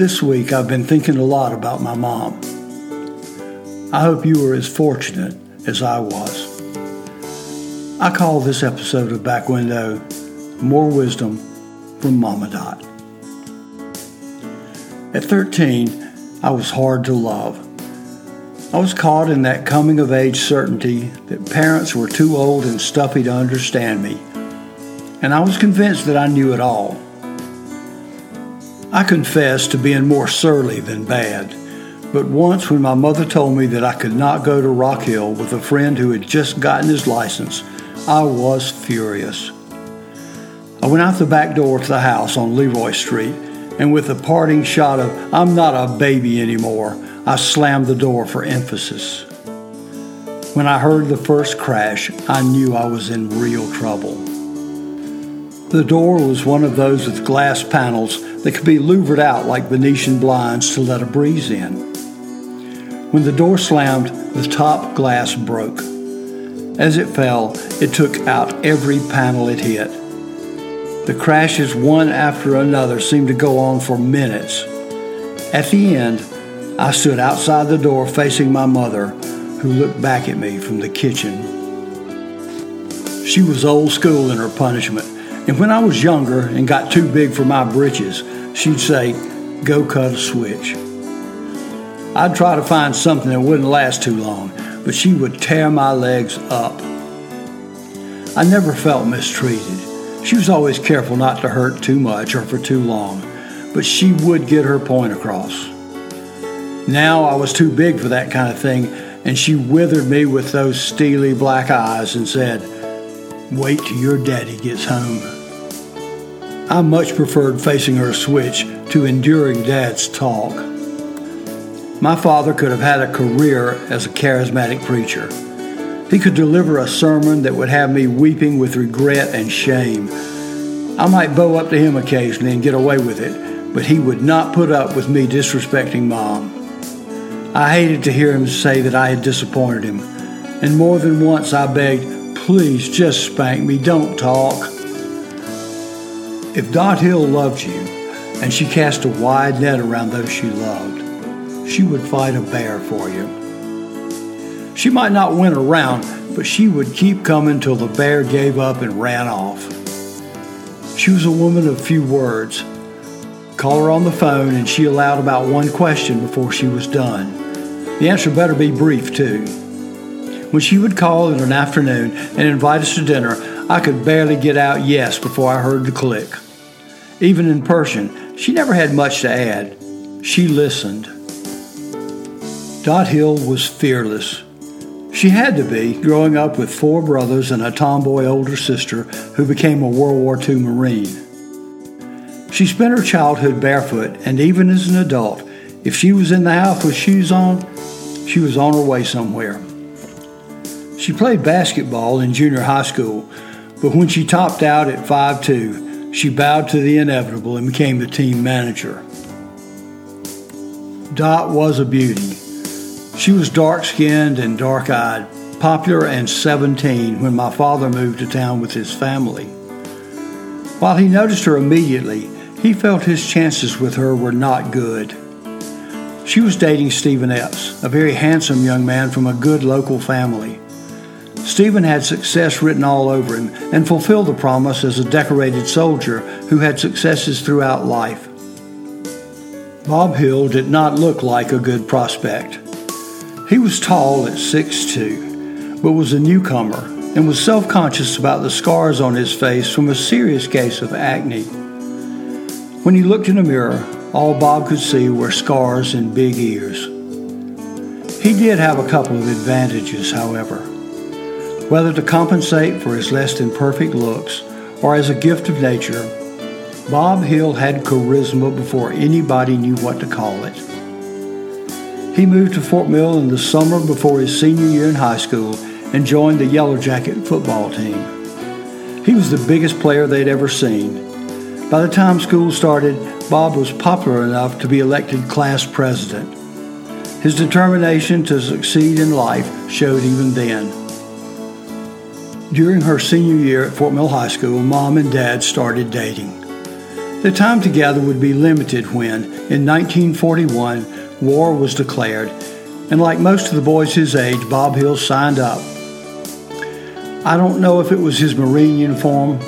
This week I've been thinking a lot about my mom. I hope you were as fortunate as I was. I call this episode of Back Window More Wisdom from Mama Dot. At 13, I was hard to love. I was caught in that coming of age certainty that parents were too old and stuffy to understand me, and I was convinced that I knew it all. I confess to being more surly than bad, but once when my mother told me that I could not go to Rock Hill with a friend who had just gotten his license, I was furious. I went out the back door to the house on Leroy Street, and with a parting shot of, I'm not a baby anymore, I slammed the door for emphasis. When I heard the first crash, I knew I was in real trouble. The door was one of those with glass panels that could be louvered out like Venetian blinds to let a breeze in. When the door slammed, the top glass broke. As it fell, it took out every panel it hit. The crashes, one after another, seemed to go on for minutes. At the end, I stood outside the door facing my mother, who looked back at me from the kitchen. She was old school in her punishment and when I was younger and got too big for my britches, she'd say, Go cut a switch. I'd try to find something that wouldn't last too long, but she would tear my legs up. I never felt mistreated. She was always careful not to hurt too much or for too long, but she would get her point across. Now I was too big for that kind of thing, and she withered me with those steely black eyes and said, Wait till your daddy gets home. I much preferred facing her switch to enduring Dad's talk. My father could have had a career as a charismatic preacher. He could deliver a sermon that would have me weeping with regret and shame. I might bow up to him occasionally and get away with it, but he would not put up with me disrespecting Mom. I hated to hear him say that I had disappointed him, and more than once I begged, Please just spank me, don't talk. If Dot Hill loved you, and she cast a wide net around those she loved, she would fight a bear for you. She might not win a round, but she would keep coming till the bear gave up and ran off. She was a woman of few words. Call her on the phone, and she allowed about one question before she was done. The answer better be brief, too. When she would call in an afternoon and invite us to dinner, I could barely get out yes before I heard the click. Even in person, she never had much to add. She listened. Dot Hill was fearless. She had to be, growing up with four brothers and a tomboy older sister who became a World War II Marine. She spent her childhood barefoot, and even as an adult, if she was in the house with shoes on, she was on her way somewhere. She played basketball in junior high school, but when she topped out at 5'2, she bowed to the inevitable and became the team manager. Dot was a beauty. She was dark skinned and dark eyed, popular and 17 when my father moved to town with his family. While he noticed her immediately, he felt his chances with her were not good. She was dating Stephen Epps, a very handsome young man from a good local family. Stephen had success written all over him and fulfilled the promise as a decorated soldier who had successes throughout life. Bob Hill did not look like a good prospect. He was tall at 6'2, but was a newcomer and was self conscious about the scars on his face from a serious case of acne. When he looked in a mirror, all Bob could see were scars and big ears. He did have a couple of advantages, however. Whether to compensate for his less than perfect looks or as a gift of nature, Bob Hill had charisma before anybody knew what to call it. He moved to Fort Mill in the summer before his senior year in high school and joined the Yellow Jacket football team. He was the biggest player they'd ever seen. By the time school started, Bob was popular enough to be elected class president. His determination to succeed in life showed even then. During her senior year at Fort Mill High School, mom and dad started dating. The time together would be limited when, in 1941, war was declared, and like most of the boys his age, Bob Hill signed up. I don't know if it was his Marine uniform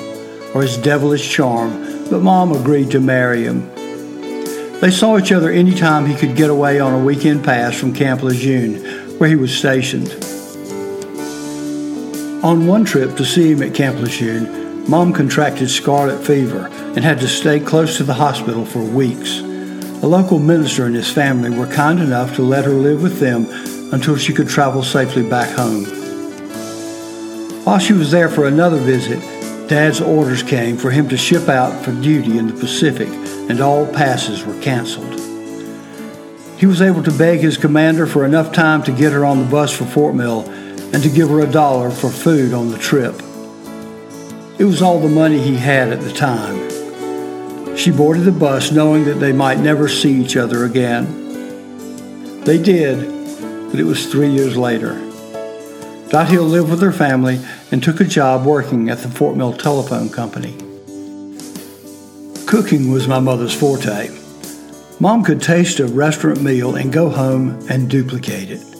or his devilish charm, but Mom agreed to marry him. They saw each other any time he could get away on a weekend pass from Camp Lejeune, where he was stationed. On one trip to see him at Camp Lejeune, Mom contracted scarlet fever and had to stay close to the hospital for weeks. A local minister and his family were kind enough to let her live with them until she could travel safely back home. While she was there for another visit, Dad's orders came for him to ship out for duty in the Pacific, and all passes were canceled. He was able to beg his commander for enough time to get her on the bus for Fort Mill and to give her a dollar for food on the trip. It was all the money he had at the time. She boarded the bus knowing that they might never see each other again. They did, but it was three years later. Dot Hill lived with her family and took a job working at the Fort Mill Telephone Company. Cooking was my mother's forte. Mom could taste a restaurant meal and go home and duplicate it.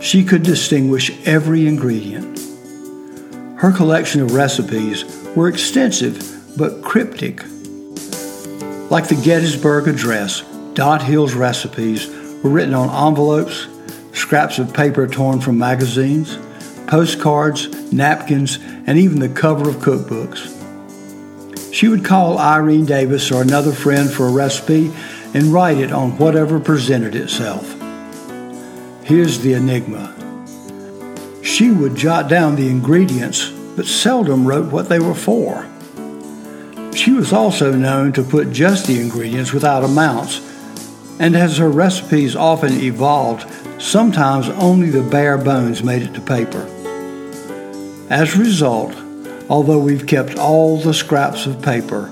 She could distinguish every ingredient. Her collection of recipes were extensive but cryptic. Like the Gettysburg Address, Dot Hill's recipes were written on envelopes, scraps of paper torn from magazines, postcards, napkins, and even the cover of cookbooks. She would call Irene Davis or another friend for a recipe and write it on whatever presented itself. Here's the enigma. She would jot down the ingredients, but seldom wrote what they were for. She was also known to put just the ingredients without amounts, and as her recipes often evolved, sometimes only the bare bones made it to paper. As a result, although we've kept all the scraps of paper,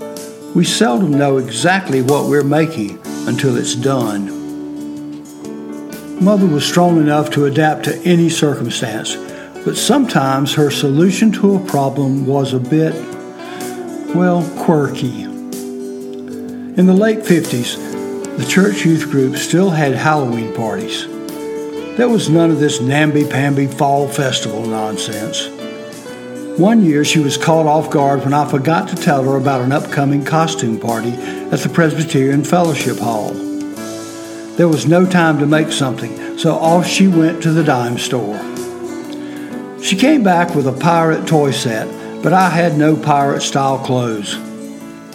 we seldom know exactly what we're making until it's done. Mother was strong enough to adapt to any circumstance, but sometimes her solution to a problem was a bit, well, quirky. In the late 50s, the church youth group still had Halloween parties. There was none of this namby-pamby fall festival nonsense. One year she was caught off guard when I forgot to tell her about an upcoming costume party at the Presbyterian Fellowship Hall. There was no time to make something, so off she went to the dime store. She came back with a pirate toy set, but I had no pirate style clothes.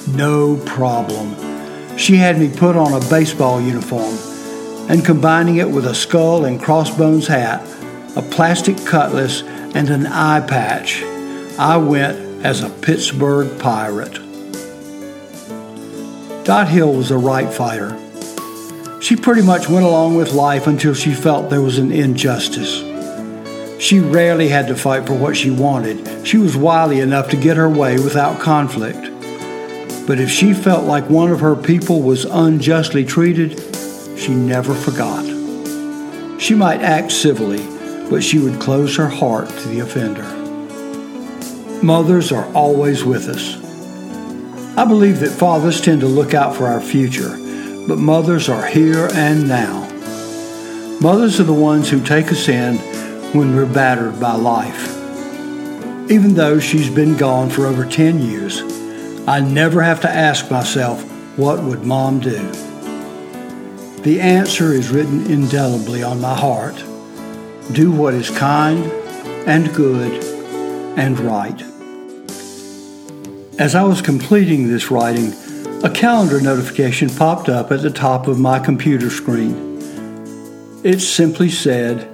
No problem. She had me put on a baseball uniform and combining it with a skull and crossbones hat, a plastic cutlass, and an eye patch, I went as a Pittsburgh pirate. Dot Hill was a right fighter. She pretty much went along with life until she felt there was an injustice. She rarely had to fight for what she wanted. She was wily enough to get her way without conflict. But if she felt like one of her people was unjustly treated, she never forgot. She might act civilly, but she would close her heart to the offender. Mothers are always with us. I believe that fathers tend to look out for our future, but mothers are here and now. Mothers are the ones who take us in when we're battered by life. Even though she's been gone for over 10 years, I never have to ask myself, what would mom do? The answer is written indelibly on my heart. Do what is kind and good and right. As I was completing this writing, a calendar notification popped up at the top of my computer screen. It simply said,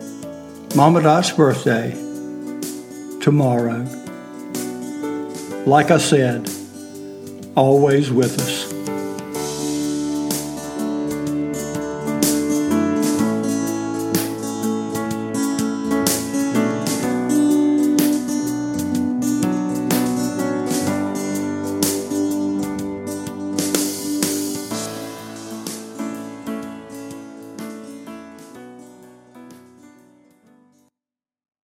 Mama Dot's birthday, tomorrow. Like I said, always with us.